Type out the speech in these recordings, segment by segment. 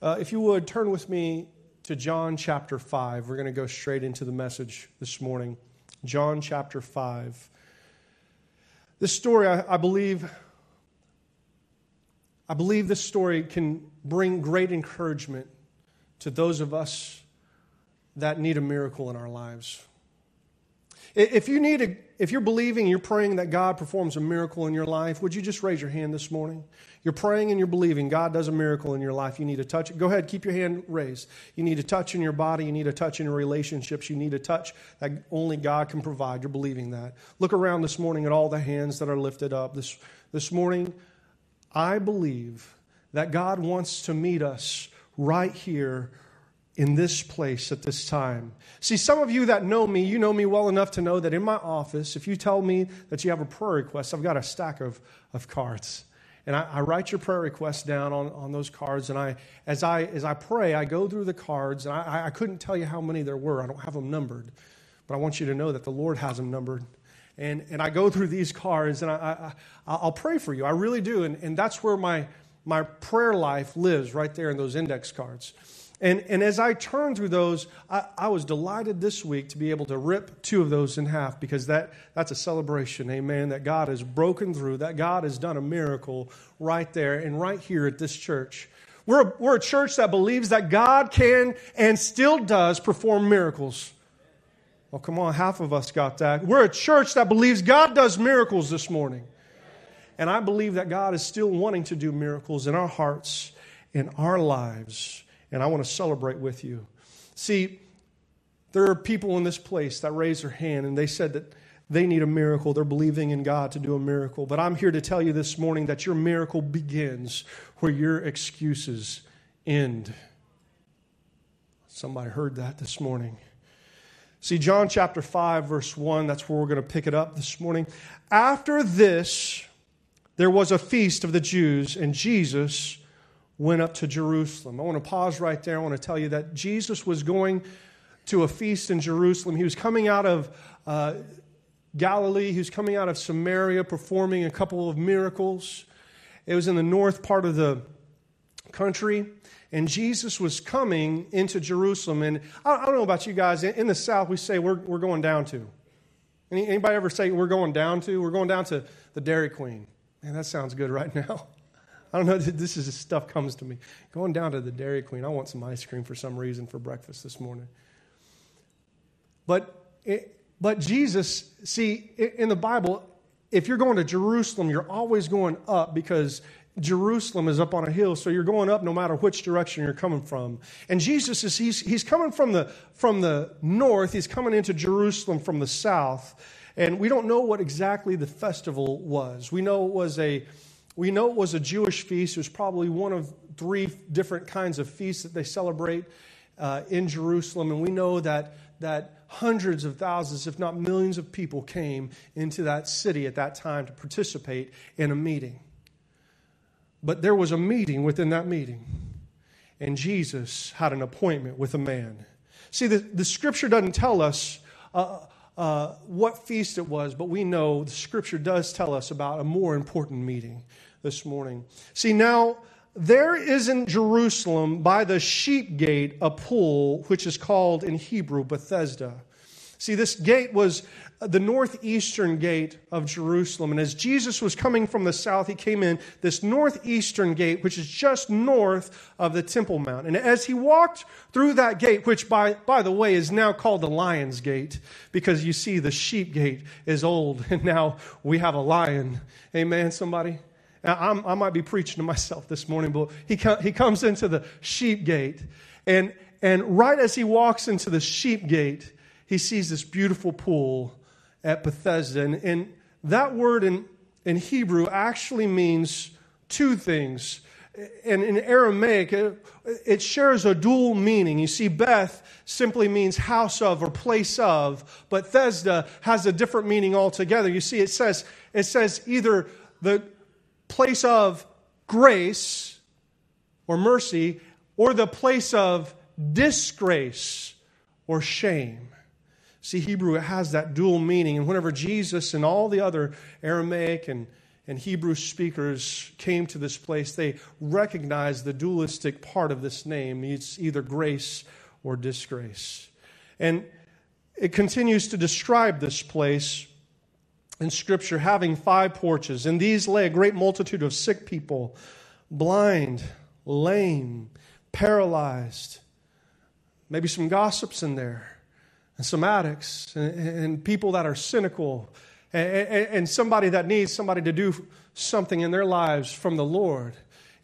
Uh, if you would, turn with me to John chapter 5. We're going to go straight into the message this morning. John chapter 5. This story, I, I believe, I believe this story can bring great encouragement to those of us that need a miracle in our lives. If you need a, if you're believing, you're praying that God performs a miracle in your life, would you just raise your hand this morning? You're praying and you're believing God does a miracle in your life. You need to touch it. Go ahead, keep your hand raised. You need a touch in your body. You need a touch in your relationships. You need a touch that only God can provide. You're believing that. Look around this morning at all the hands that are lifted up. This, this morning, I believe that God wants to meet us right here in this place at this time. See, some of you that know me, you know me well enough to know that in my office, if you tell me that you have a prayer request, I've got a stack of, of cards. And I, I write your prayer requests down on, on those cards. And I, as, I, as I pray, I go through the cards. And I, I couldn't tell you how many there were, I don't have them numbered. But I want you to know that the Lord has them numbered. And, and I go through these cards and I, I, I'll pray for you. I really do. And, and that's where my, my prayer life lives, right there in those index cards. And, and as I turned through those, I, I, was delighted this week to be able to rip two of those in half because that, that's a celebration, amen, that God has broken through, that God has done a miracle right there and right here at this church. We're a, we're a church that believes that God can and still does perform miracles. Well, come on, half of us got that. We're a church that believes God does miracles this morning. And I believe that God is still wanting to do miracles in our hearts, in our lives and I want to celebrate with you. See, there are people in this place that raised their hand and they said that they need a miracle. They're believing in God to do a miracle. But I'm here to tell you this morning that your miracle begins where your excuses end. Somebody heard that this morning. See, John chapter 5, verse 1, that's where we're going to pick it up this morning. After this, there was a feast of the Jews, and Jesus went up to Jerusalem. I want to pause right there. I want to tell you that Jesus was going to a feast in Jerusalem. He was coming out of uh, Galilee, he was coming out of Samaria, performing a couple of miracles. It was in the north part of the country. And Jesus was coming into Jerusalem. And I, don't know about you guys, in, in the South, we say we're, we're going down to. Anybody ever say we're going down to? We're going down to the Dairy Queen. Man, that sounds good right now. I don't know. This is stuff comes to me. Going down to the Dairy Queen. I want some ice cream for some reason for breakfast this morning. But it, but Jesus, see, in the Bible, if you're going to Jerusalem, you're always going up because Jerusalem is up on a hill, so you're going up no matter which direction you're coming from. And Jesus is he's he's coming from the from the north, he's coming into Jerusalem from the south. And we don't know what exactly the festival was. We know it was a we know it was a Jewish feast. It was probably one of three different kinds of feasts that they celebrate uh, in Jerusalem. And we know that, that hundreds of thousands, if not millions, of people came into that city at that time to participate in a meeting. But there was a meeting within that meeting, and Jesus had an appointment with a man. See, the, the scripture doesn't tell us. Uh, uh, what feast it was, but we know the scripture does tell us about a more important meeting this morning. See, now there is in Jerusalem by the sheep gate a pool which is called in Hebrew Bethesda. See, this gate was the northeastern gate of Jerusalem. And as Jesus was coming from the south, he came in this northeastern gate, which is just north of the Temple Mount. And as he walked through that gate, which by, by the way is now called the Lion's Gate, because you see the sheep gate is old, and now we have a lion. Amen, somebody? I'm, i might be preaching to myself this morning, but he, he comes into the sheep gate. And, and right as he walks into the sheep gate, he sees this beautiful pool at Bethesda. And, and that word in, in Hebrew actually means two things. And in Aramaic, it, it shares a dual meaning. You see, Beth simply means house of or place of, but Bethesda has a different meaning altogether. You see, it says, it says either the place of grace or mercy or the place of disgrace or shame. See, Hebrew it has that dual meaning. And whenever Jesus and all the other Aramaic and, and Hebrew speakers came to this place, they recognized the dualistic part of this name. It's either grace or disgrace. And it continues to describe this place in Scripture having five porches. In these lay a great multitude of sick people, blind, lame, paralyzed, maybe some gossips in there, and some addicts, and, and people that are cynical, and, and somebody that needs somebody to do something in their lives from the Lord.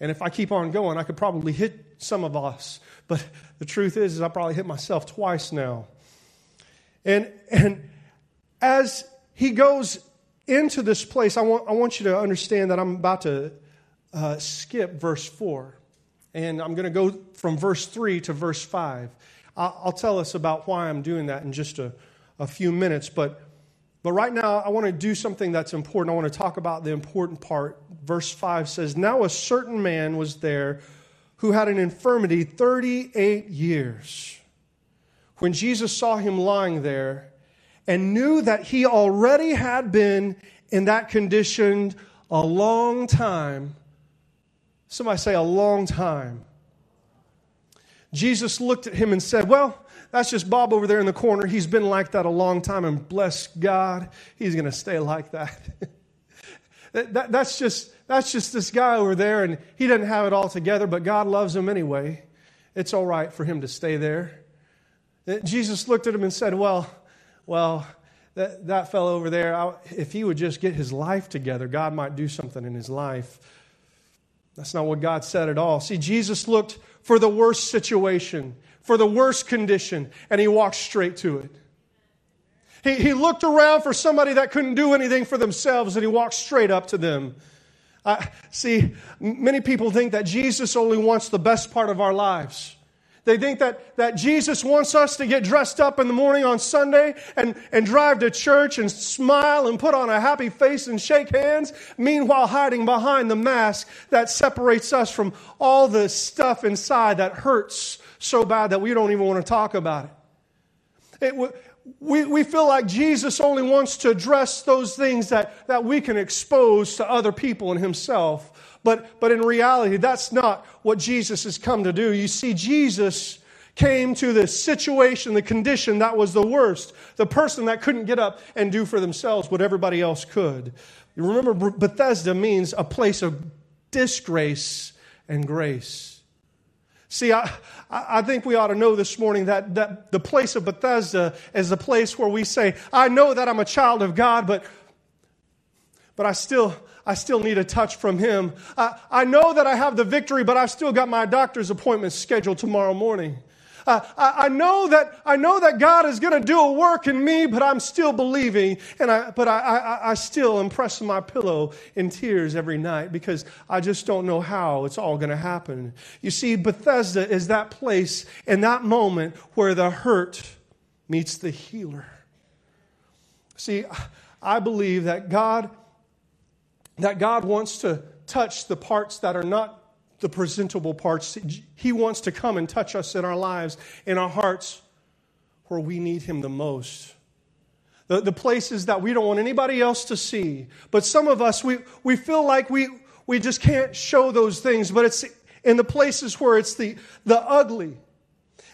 And if I keep on going, I could probably hit some of us. But the truth is, is I probably hit myself twice now. And, and as he goes into this place, I want, I want you to understand that I'm about to uh, skip verse 4. And I'm going to go from verse 3 to verse 5. I'll, I'll tell us about why I'm doing that in just a, a few minutes. But, but right now, I want to do something that's important. I want to talk about the important part. Verse 5 says, Now a certain man was there who had an infirmity 38 years. When Jesus saw him lying there and knew that he already had been in that condition a long time, somebody say a long time. Jesus looked at him and said, Well, that's just Bob over there in the corner. He's been like that a long time, and bless God, he's going to stay like that. that, that's, just, that's just this guy over there, and he doesn't have it all together, but God loves him anyway. It's all right for him to stay there. Jesus looked at him and said, Well, well, that, that fellow over there, if he would just get his life together, God might do something in his life. That's not what God said at all. See, Jesus looked for the worst situation, for the worst condition, and he walked straight to it. He, he looked around for somebody that couldn't do anything for themselves, and he walked straight up to them. Uh, see, many people think that Jesus only wants the best part of our lives. They think that, that Jesus wants us to get dressed up in the morning on Sunday and, and drive to church and smile and put on a happy face and shake hands, meanwhile hiding behind the mask that separates us from all the stuff inside that hurts so bad that we don't even want to talk about it. it we, we feel like Jesus only wants to address those things that, that we can expose to other people and himself. But, but in reality, that's not what Jesus has come to do. You see, Jesus came to the situation, the condition that was the worst, the person that couldn't get up and do for themselves what everybody else could. You remember, Bethesda means a place of disgrace and grace. See, I, I think we ought to know this morning that, that the place of Bethesda is a place where we say, I know that I'm a child of God, but, but I still, I still need a touch from Him. I, I know that I have the victory, but I've still got my doctor's appointment scheduled tomorrow morning. Uh, I, I, know that I know that God is going to do a work in me, but I'm still believing, and I, but I, I, I still am pressing my pillow in tears every night because I just don't know how it's all going to happen. You see, Bethesda is that place and that moment where the hurt meets the healer. See, I believe that God that God wants to touch the parts that are not the presentable parts. He wants to come and touch us in our lives, in our hearts, where we need Him the most. The, the places that we don't want anybody else to see. But some of us, we, we feel like we, we just can't show those things, but it's in the places where it's the, the ugly.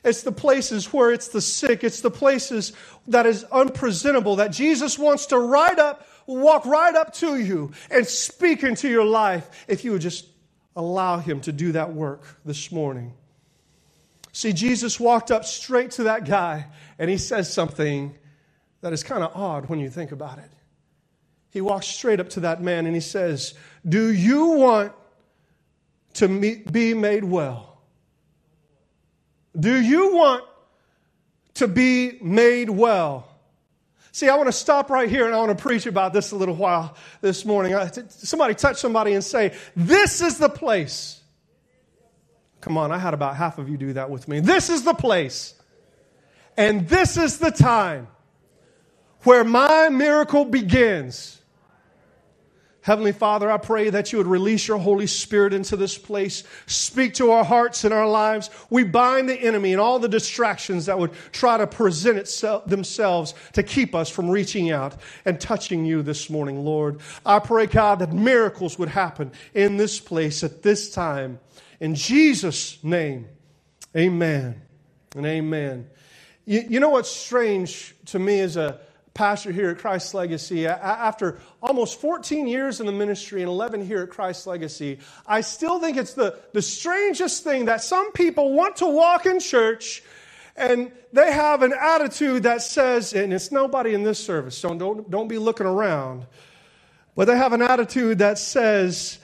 It's the places where it's the sick. It's the places that is unpresentable that Jesus wants to ride up walk right up to you and speak into your life if you would just allow him to do that work this morning. See, Jesus walked up straight to that guy and he says something that is kind of odd when you think about it. He walks straight up to that man and he says, Do you want to be made well? Do you want to be made well? See, I want to stop right here and I want to preach about this a little while this morning. Uh, somebody touch somebody and say, This is the place. Come on, I had about half of you do that with me. This is the place. And this is the time where my miracle begins. Heavenly Father, I pray that you would release your Holy Spirit into this place. Speak to our hearts and our lives. We bind the enemy and all the distractions that would try to present itself, themselves to keep us from reaching out and touching you this morning, Lord. I pray, God, that miracles would happen in this place at this time. In Jesus' name, amen and amen. You, you know what's strange to me is a pastor here at Christ's Legacy, after almost 14 years in the ministry and 11 here at Christ's Legacy, I still think it's the, the strangest thing that some people want to walk in church and they have an attitude that says, and it's nobody in this service, so don't, don't be looking around, but they have an attitude that says,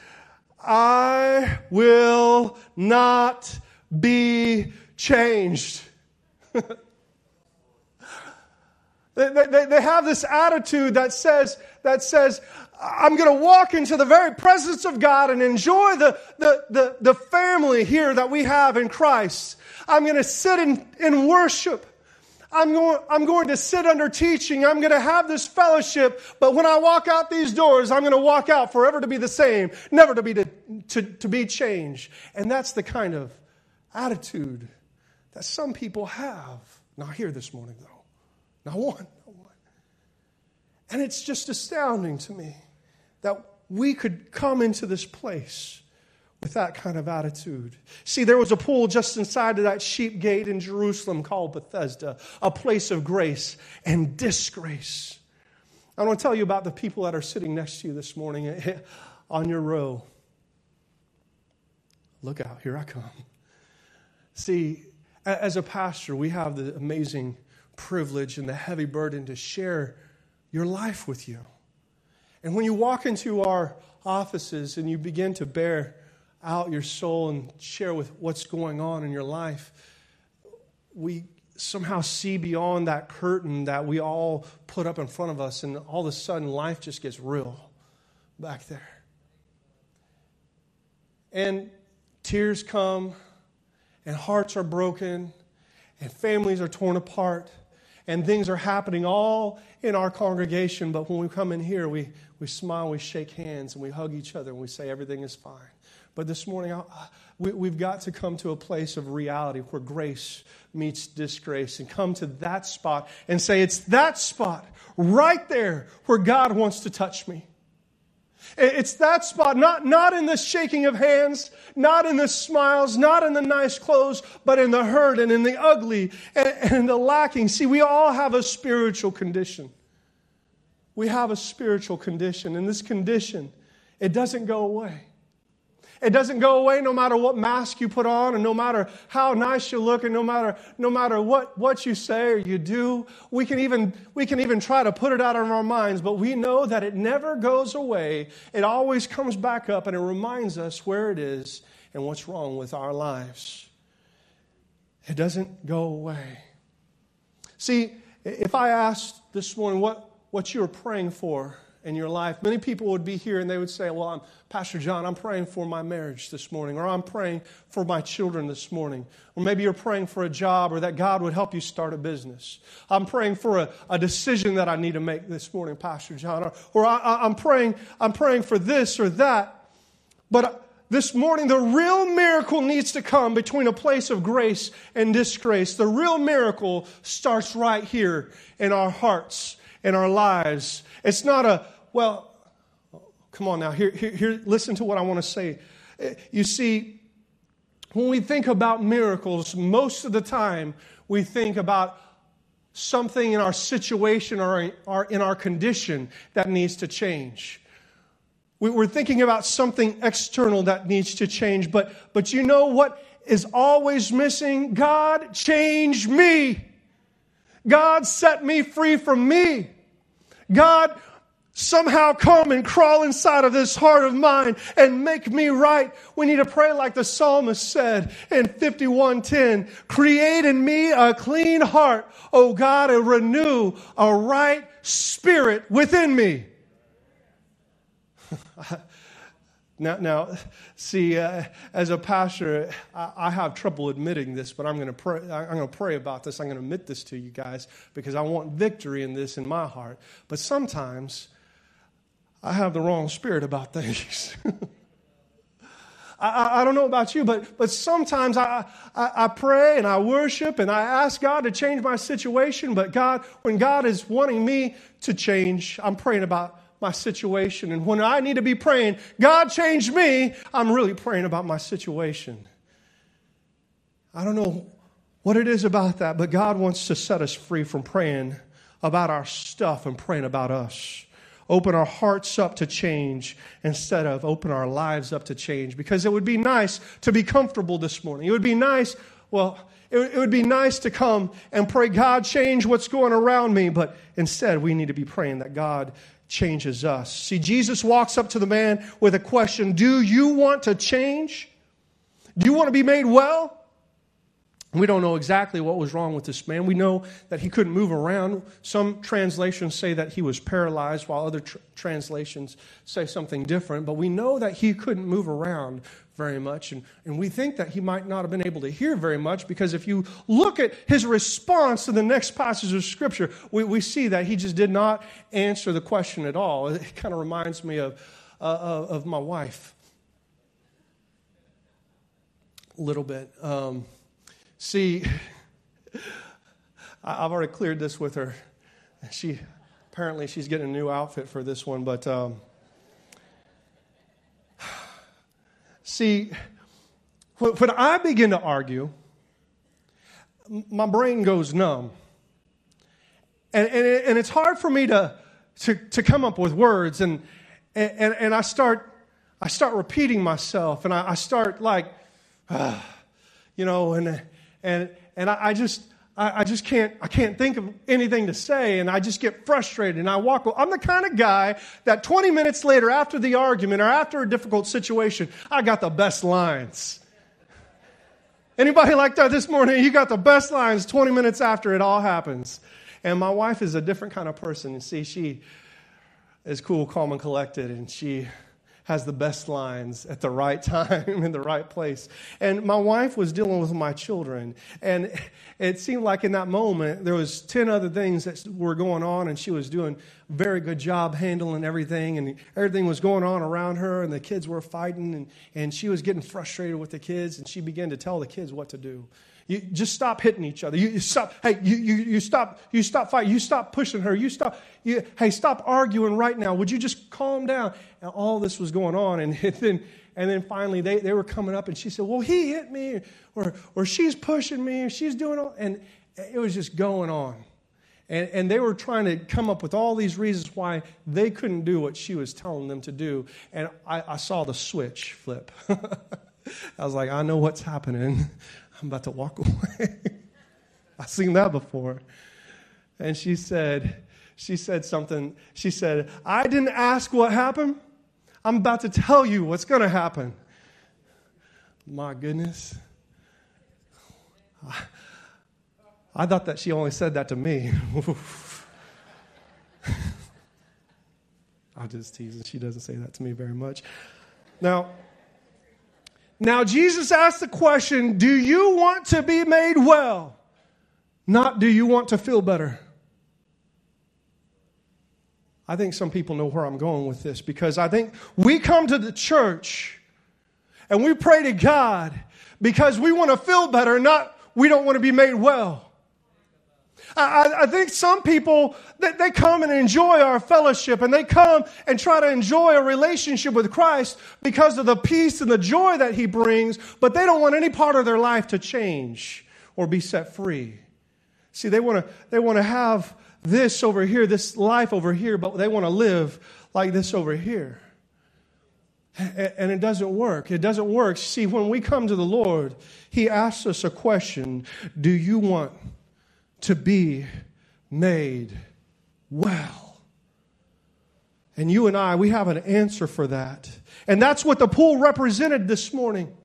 I will not be changed. They, they, they have this attitude that says, that says I'm going to walk into the very presence of God and enjoy the, the, the, the family here that we have in Christ. I'm going to sit in, in worship. I'm going, I'm going to sit under teaching. I'm going to have this fellowship. But when I walk out these doors, I'm going to walk out forever to be the same, never to be, to, to, to be changed. And that's the kind of attitude that some people have. Not here this morning, though. Not one, not one. And it's just astounding to me that we could come into this place with that kind of attitude. See, there was a pool just inside of that sheep gate in Jerusalem called Bethesda, a place of grace and disgrace. I want to tell you about the people that are sitting next to you this morning eh, eh, on your row. Look out, here I come. See, as a pastor, we have the amazing privilege and the heavy burden to share your life with you. And when you walk into our offices and you begin to bear out your soul and share with what's going on in your life, we somehow see beyond that curtain that we all put up in front of us, and all of a sudden life just gets real back there. And tears come, and hearts are broken, and families are torn apart and things are happening all in our congregation, but when we come in here, we, we smile, we shake hands, and we hug each other, and we say everything is fine. But this morning, I, we, we've got to come to a place of reality where grace meets disgrace and come to that spot and say, It's that spot right there where God wants to touch me. It's that spot, not, not in the shaking of hands, not in the smiles, not in the nice clothes, but in the hurt and in the ugly and, and in the lacking. See, we all have a spiritual condition. We have a spiritual condition, and this condition, it doesn't go away. It doesn't go away no matter what mask you put on and no matter how nice you look and no matter, no matter what, what you say or you do. We can, even, we can even try to put it out of our minds, but we know that it never goes away. It always comes back up and it reminds us where it is and what's wrong with our lives. It doesn't go away. See, if I asked this morning what, what you were praying for, in your life. Many people would be here and they would say, Well, I'm Pastor John, I'm praying for my marriage this morning, or I'm praying for my children this morning. Or maybe you're praying for a job or that God would help you start a business. I'm praying for a, a decision that I need to make this morning, Pastor John. Or, or I, I'm, praying, I'm praying for this or that. But uh, this morning, the real miracle needs to come between a place of grace and disgrace. The real miracle starts right here in our hearts, in our lives. It's not a, well, come on now, here, here, here, listen to what I want to say. Eh, you see, when we think about miracles, most of the time we think about something in our situation or in our condition that needs to change. We're thinking about something external that needs to change, but, but you know what is always missing? God changed me. God set me free from me. God somehow come and crawl inside of this heart of mine and make me right. We need to pray like the psalmist said in 51:10, create in me a clean heart, O God, and renew a right spirit within me. now, now, see, uh, as a pastor, I, I, have trouble admitting this, but I'm going to pray. I'm going to pray about this. I'm going to admit this to you guys because I want victory in this in my heart. But sometimes I have the wrong spirit about things. I, I, don't know about you, but, but sometimes I, I, I, pray and I worship and I ask God to change my situation. But God, when God is wanting me to change, I'm praying about my situation. And when I need to be praying, God change me, I'm really praying about my situation. I don't know what it is about that, but God wants to set us free from praying about our stuff and praying about us open our hearts up to change instead of open our lives up to change. Because it would be nice to be comfortable this morning. It would be nice, well, it, it would be nice to come and pray, God, change what's going around me. But instead, we need to be praying that God changes us. See, Jesus walks up to the man with a question Do you want to change? Do you want to be made well? We don't know exactly what was wrong with this man. We know that he couldn't move around. Some translations say that he was paralyzed, while other tr- translations say something different. But we know that he couldn't move around very much. And, and we think that he might not have been able to hear very much because if you look at his response to the next passage of Scripture, we, we see that he just did not answer the question at all. It kind of reminds me of, uh, of my wife a little bit. Um, See, I've already cleared this with her. She apparently she's getting a new outfit for this one, but um, see, when I begin to argue, my brain goes numb. And, and, and it's hard for me to, to, to come up with words. And, and, and I, start, I start repeating myself. And I, I start like, uh, you know, and, and, and I, I just, I, I, just can't, I can't think of anything to say, and I just get frustrated, and I walk. I'm the kind of guy that 20 minutes later, after the argument or after a difficult situation, I got the best lines. Anybody like that this morning? You got the best lines 20 minutes after it all happens. And my wife is a different kind of person. You see, she is cool, calm, and collected, and she has the best lines at the right time in the right place. And my wife was dealing with my children, and it seemed like in that moment there was 10 other things that were going on and she was doing a very good job handling everything and everything was going on around her and the kids were fighting and, and she was getting frustrated with the kids and she began to tell the kids what to do you just stop hitting each other. You, you stop. Hey, you, you, you stop. You stop fighting. You stop pushing her. You stop. You, hey, stop arguing right now. Would you just calm down? And all this was going on, and, and then and then finally they, they were coming up, and she said, "Well, he hit me, or or she's pushing me, or she's doing all," and it was just going on. And, and they were trying to come up with all these reasons why they couldn't do what she was telling them to do. And I, I saw the switch flip. I was like, I know what's happening. I'm about to walk away. I've seen that before. And she said, she said something. She said, I didn't ask what happened. I'm about to tell you what's going to happen. My goodness. I, I thought that she only said that to me. I just tease, and she doesn't say that to me very much. Now, now, Jesus asked the question Do you want to be made well? Not do you want to feel better? I think some people know where I'm going with this because I think we come to the church and we pray to God because we want to feel better, not we don't want to be made well. I, I, think some people, they, they come and enjoy our fellowship and they come and try to enjoy a relationship with Christ because of the peace and the joy that He brings, but they don't want any part of their life to change or be set free. See, they want to, they want to have this over here, this life over here, but they want to live like this over here. And it doesn't work. It doesn't work. See, when we come to the Lord, He asks us a question Do you want to be made well. And you and I, we have an answer for that. And that's what the pool represented this morning.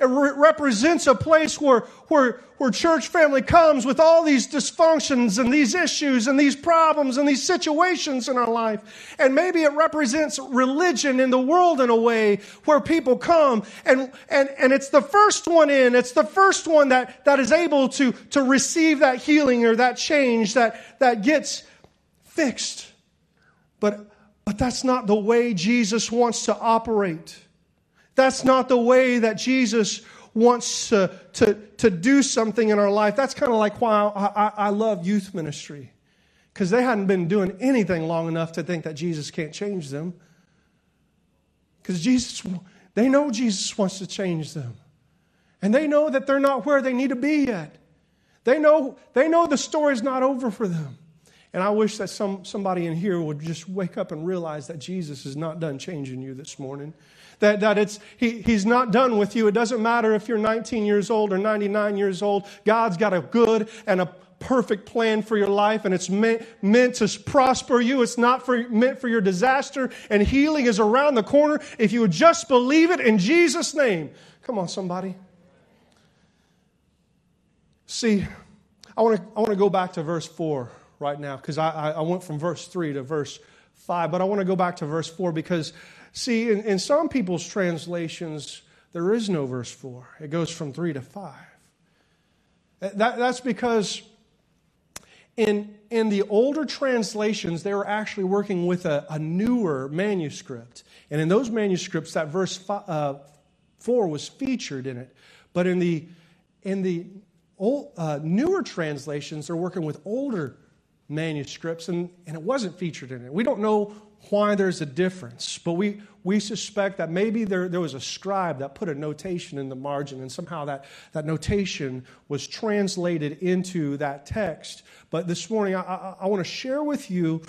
It re- represents a place where, where, where church family comes with all these dysfunctions and these issues and these problems and these situations in our life. And maybe it represents religion in the world in a way where people come and, and, and it's the first one in, it's the first one that, that is able to, to receive that healing or that change that, that gets fixed. But But that's not the way Jesus wants to operate. That's not the way that Jesus wants to, to, to do something in our life. That's kind of like why I, I, I love youth ministry. Because they hadn't been doing anything long enough to think that Jesus can't change them. Because Jesus, they know Jesus wants to change them. And they know that they're not where they need to be yet. They know, they know the story's not over for them. And I wish that some, somebody in here would just wake up and realize that Jesus is not done changing you this morning. That, that it's, he, he's not done with you. It doesn't matter if you're 19 years old or 99 years old. God's got a good and a perfect plan for your life and it's meant, meant to prosper you. It's not for, meant for your disaster and healing is around the corner if you would just believe it in Jesus' name. Come on, somebody. See, I want to I want to go back to verse 4 right now because I, I went from verse 3 to verse 5, but I want to go back to verse 4 because, see, in, in some people's translations, there is no verse 4. It goes from 3 to 5. That, that's because in, in the older translations, they were actually working with a, a newer manuscript. And in those manuscripts, that verse five, uh, 4 was featured in it. But in the, in the old, uh, newer translations, they're working with older manuscripts, and, and it wasn't featured in it. We don't know why there's a difference, but we, we suspect that maybe there, there was a scribe that put a notation in the margin, and somehow that, that notation was translated into that text. But this morning, I, I, I want to share with you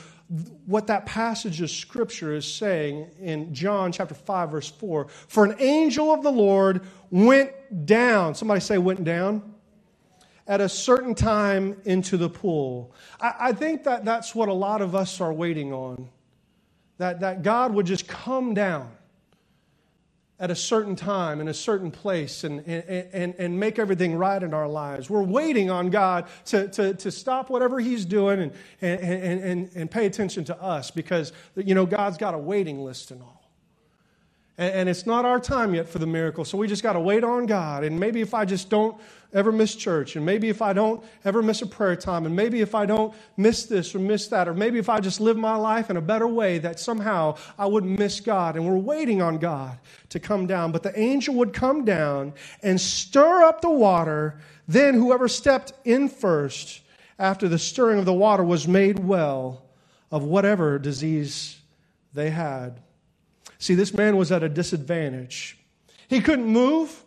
what that passage of scripture is saying in John chapter 5, verse 4. For an angel of the Lord went down. Somebody say, went down at a certain time into the pool. I, I, think that that's what a lot of us are waiting on. That, that God would just come down at a certain time in a certain place and, and, and, and make everything right in our lives. We're waiting on God to, to, to stop whatever He's doing and, and, and, and pay attention to us because, you know, God's got a waiting list and all. And, it's not our time yet for the miracle, so we just got to wait on God. And maybe if I just don't ever miss church, and maybe if I don't ever miss a prayer time, and maybe if I don't miss this or miss that, or maybe if I just live my life in a better way, that somehow I wouldn't miss God. And we're waiting on God to come down. But the angel would come down and stir up the water. Then whoever stepped in first after the stirring of the water was made well of whatever disease they had. See, this man was at a disadvantage. He couldn't move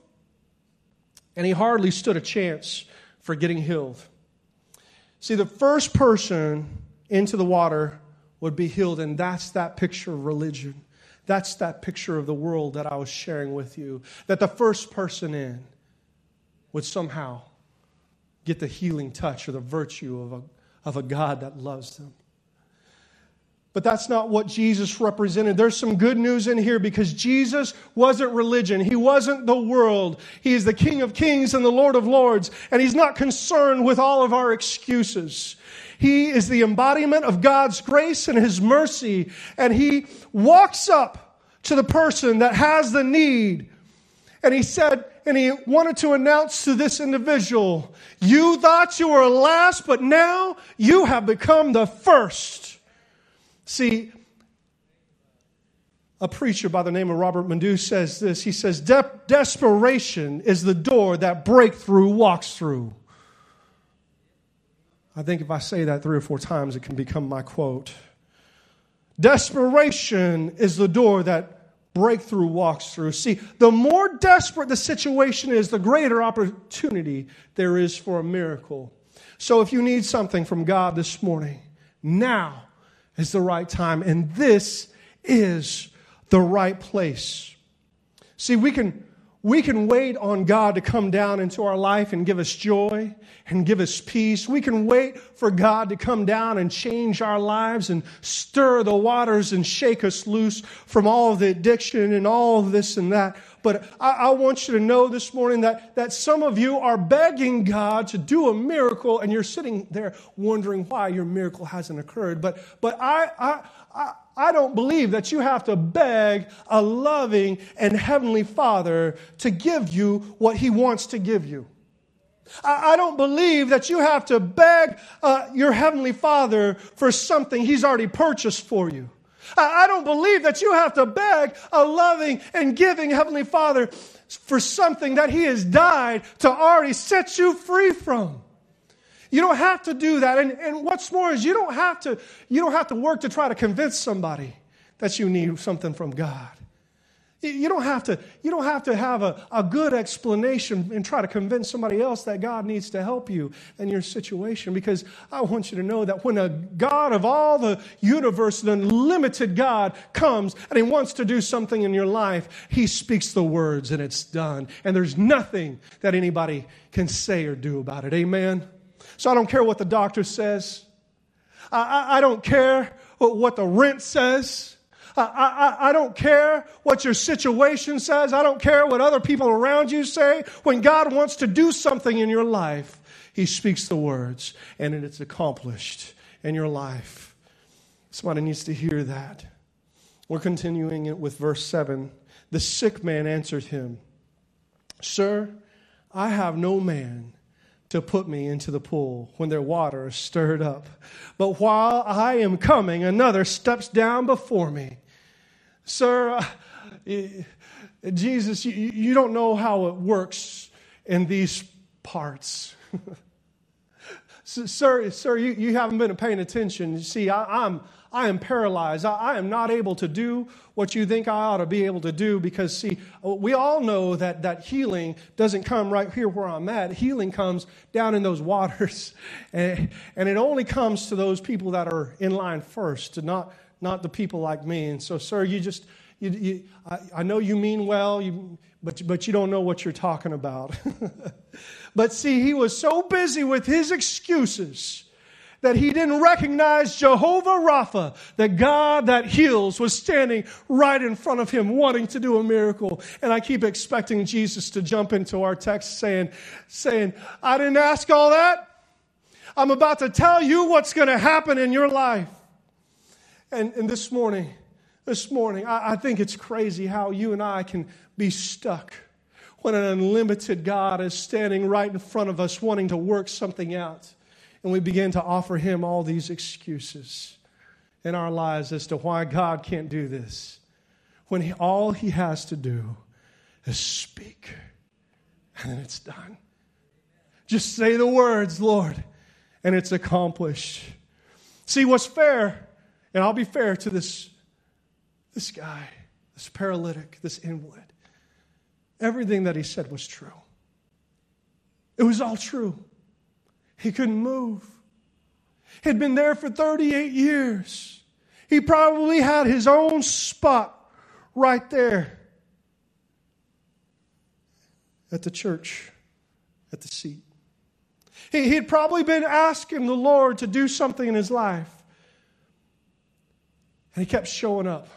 and he hardly stood a chance for getting healed. See, the first person into the water would be healed, and that's that picture of religion. That's that picture of the world that I was sharing with you. That the first person in would somehow get the healing touch or the virtue of a, of a God that loves them. But that's not what Jesus represented. There's some good news in here because Jesus wasn't religion. He wasn't the world. He is the King of kings and the Lord of lords. And He's not concerned with all of our excuses. He is the embodiment of God's grace and His mercy. And He walks up to the person that has the need. And He said, and He wanted to announce to this individual, You thought you were last, but now you have become the first. See, a preacher by the name of Robert Madu says this. He says, De- Desperation is the door that breakthrough walks through. I think if I say that three or four times, it can become my quote. Desperation is the door that breakthrough walks through. See, the more desperate the situation is, the greater opportunity there is for a miracle. So if you need something from God this morning, now is the right time, and this is the right place. See, we can, we can wait on God to come down into our life and give us joy and give us peace. We can wait for God to come down and change our lives and stir the waters and shake us loose from all the addiction and all this and that. But I, I, want you to know this morning that, that some of you are begging God to do a miracle and you're sitting there wondering why your miracle hasn't occurred. But, but I, I, I, I don't believe that you have to beg a loving and heavenly Father to give you what He wants to give you. I, don't believe that you have to beg uh, your heavenly Father for something He's already purchased for you. I don't believe that you have to beg a loving and giving Heavenly Father for something that He has died to already set you free from. You don't have to do that. And, and what's more is you don't have to, you don't have to work to try to convince somebody that you need something from God. You don't have to, you don't have, to have a, a good explanation and try to convince somebody else that God needs to help you in your situation because I want you to know that when a God of all the universe, the unlimited God, comes and He wants to do something in your life, He speaks the words and it's done. And there's nothing that anybody can say or do about it. Amen? So I don't care what the doctor says. I, I, I don't care what the rent says. I, I, I don't care what your situation says. I don't care what other people around you say. When God wants to do something in your life, He speaks the words and it's accomplished in your life. Somebody needs to hear that. We're continuing it with verse 7. The sick man answered him, Sir, I have no man to put me into the pool when their water is stirred up. But while I am coming, another steps down before me. Sir, uh, Jesus, you, you don't know how it works in these parts. sir, sir, you, you haven't been paying attention. You see, I, I'm, I am paralyzed. I, I, am not able to do what you think I ought to be able to do because, see, we all know that, that healing doesn't come right here where I'm at. Healing comes down in those waters. And, and it only comes to those people that are in line first, not, not the people like me. And so, sir, you just, you, you, I, I, know you mean well, you, but, but you don't know what you're talking about. but see, he was so busy with his excuses that he didn't recognize Jehovah Rapha, the God that heals, was standing right in front of him wanting to do a miracle. And I keep expecting Jesus to jump into our text saying, saying, I didn't ask all that. I'm about to tell you what's going to happen in your life. And, and this morning, this morning, I, I think it's crazy how you and I can be stuck when an unlimited God is standing right in front of us wanting to work something out and we begin to offer him all these excuses in our lives as to why God can't do this. When he, all he has to do is speak, and then it's done. Just say the words, Lord, and it's accomplished. See, what's fair, and I'll be fair to this, this guy, this paralytic, this invalid. Everything that he said was true. It was all true. He couldn't move. He'd been there for 38 years. He probably had his own spot right there at the church, at the seat. He, he'd probably been asking the Lord to do something in his life. And he kept showing up.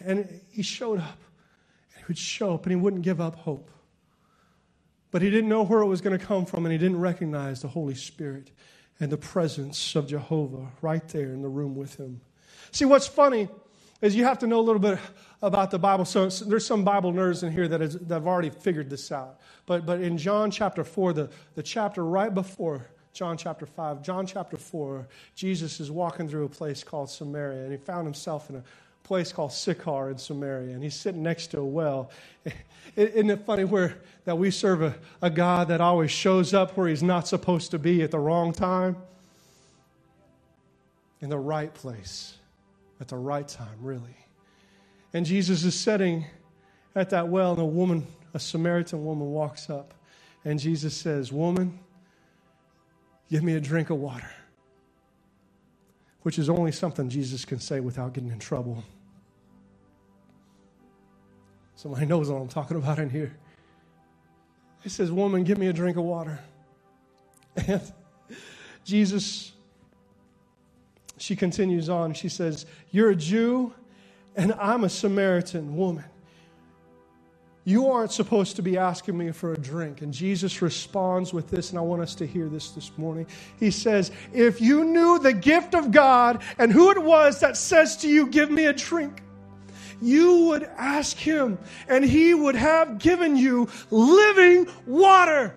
And he showed up. And he would show up and he wouldn't give up hope. But he didn't know where it was going to come from, and he didn't recognize the Holy Spirit and the presence of Jehovah right there in the room with him. See, what's funny is you have to know a little bit about the Bible. So there's some Bible nerds in here that, is, that have already figured this out. But, but in John chapter 4, the, the chapter right before John chapter 5, John chapter 4, Jesus is walking through a place called Samaria, and he found himself in a place called Sychar in Samaria, and he's sitting next to a well. Isn't it funny where that we serve a, a God that always shows up where he's not supposed to be at the wrong time? In the right place, at the right time, really. And Jesus is sitting at that well, and a woman, a Samaritan woman, walks up, and Jesus says, Woman, give me a drink of water which is only something Jesus can say without getting in trouble. Somebody knows what I'm talking about in here. He says, Woman, give me a drink of water. And Jesus, she continues on. She says, You're a Jew, and I'm a Samaritan woman. You aren't supposed to be asking me for a drink. And Jesus responds with this, and I want us to hear this this morning. He says, If you knew the gift of God and who it was that says to you, Give me a drink you would ask him, and he would have given you living water.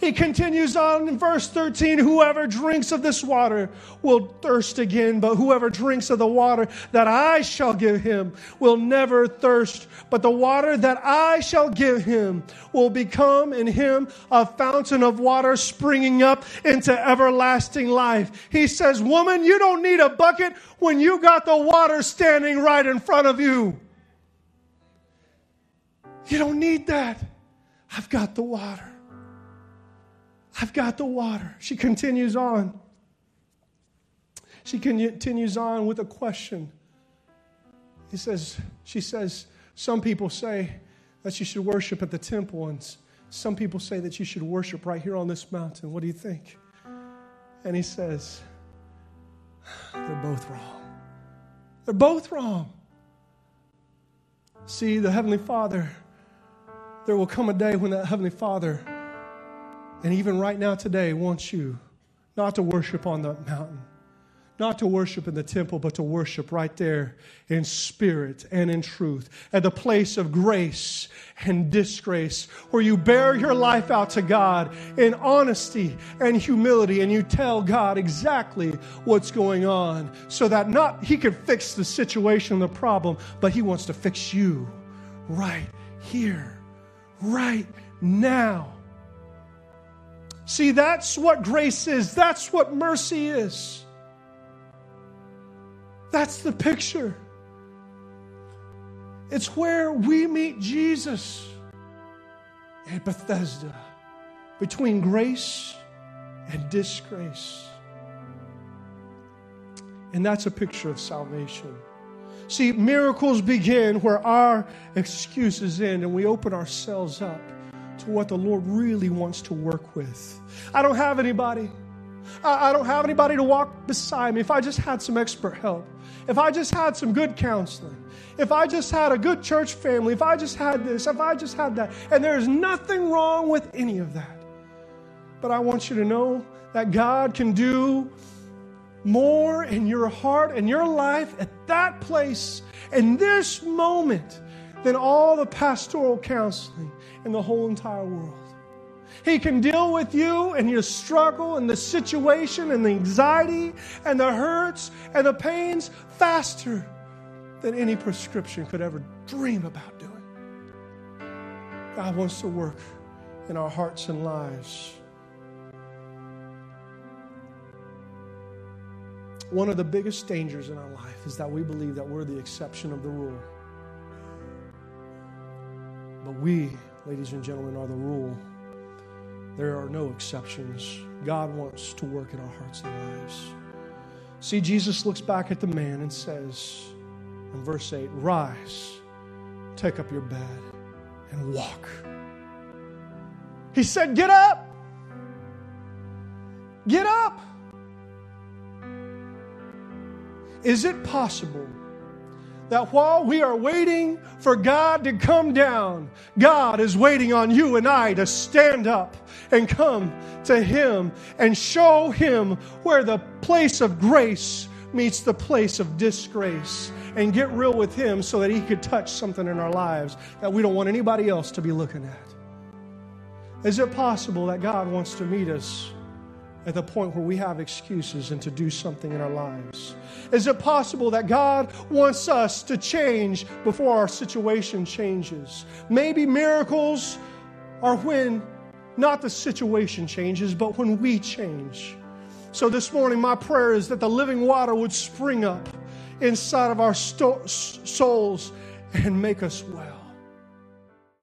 He continues on in verse 13 Whoever drinks of this water will thirst again, but whoever drinks of the water that I shall give him will never thirst. But the water that I shall give him will become in him a fountain of water springing up into everlasting life. He says, Woman, you don't need a bucket when you got the water standing right in front of you. You don't need that. I've got the water. I've got the water. She continues on. She continues on with a question. He says, she says, some people say that you should worship at the temple, and some people say that you should worship right here on this mountain. What do you think? And he says, they're both wrong. They're both wrong. See, the Heavenly Father, there will come a day when that Heavenly Father and even right now, today, wants you not to worship on the mountain, not to worship in the temple, but to worship right there in spirit and in truth, at the place of grace and disgrace, where you bear your life out to God in honesty and humility, and you tell God exactly what's going on, so that not He can fix the situation, the problem, but He wants to fix you right here, right now. See, that's what grace is. That's what mercy is. That's the picture. It's where we meet Jesus at Bethesda between grace and disgrace. And that's a picture of salvation. See, miracles begin where our excuses end and we open ourselves up to what the Lord really wants to work with. I don't have anybody. I, don't have anybody to walk beside me. If I just had some expert help, if I just had some good counseling, if I just had a good church family, if I just had this, if I just had that, and there's nothing wrong with any of that. But I want you to know that God can do more in your heart and your life at that place in this moment than all the pastoral counseling in the whole entire world. He can deal with you and your struggle and the situation and the anxiety and the hurts and the pains faster than any prescription could ever dream about doing. God wants to work in our hearts and lives. One of the biggest dangers in our life is that we believe that we're the exception of the rule. But we ladies and gentlemen, are the rule. There are no exceptions. God wants to work in our hearts and lives. See, Jesus looks back at the man and says in verse 8, Rise, take up your bed, and walk. He said, Get up! Get up! Is it possible that while we are waiting for God to come down, God is waiting on you and I to stand up and come to Him and show Him where the place of grace meets the place of disgrace and get real with Him so that He could touch something in our lives that we don't want anybody else to be looking at. Is it possible that God wants to meet us at the point where we have excuses and to do something in our lives? Is it possible that God wants us to change before our situation changes? Maybe miracles are when not the situation changes, but when we change. So this morning, my prayer is that the living water would spring up inside of our sto- souls and make us well.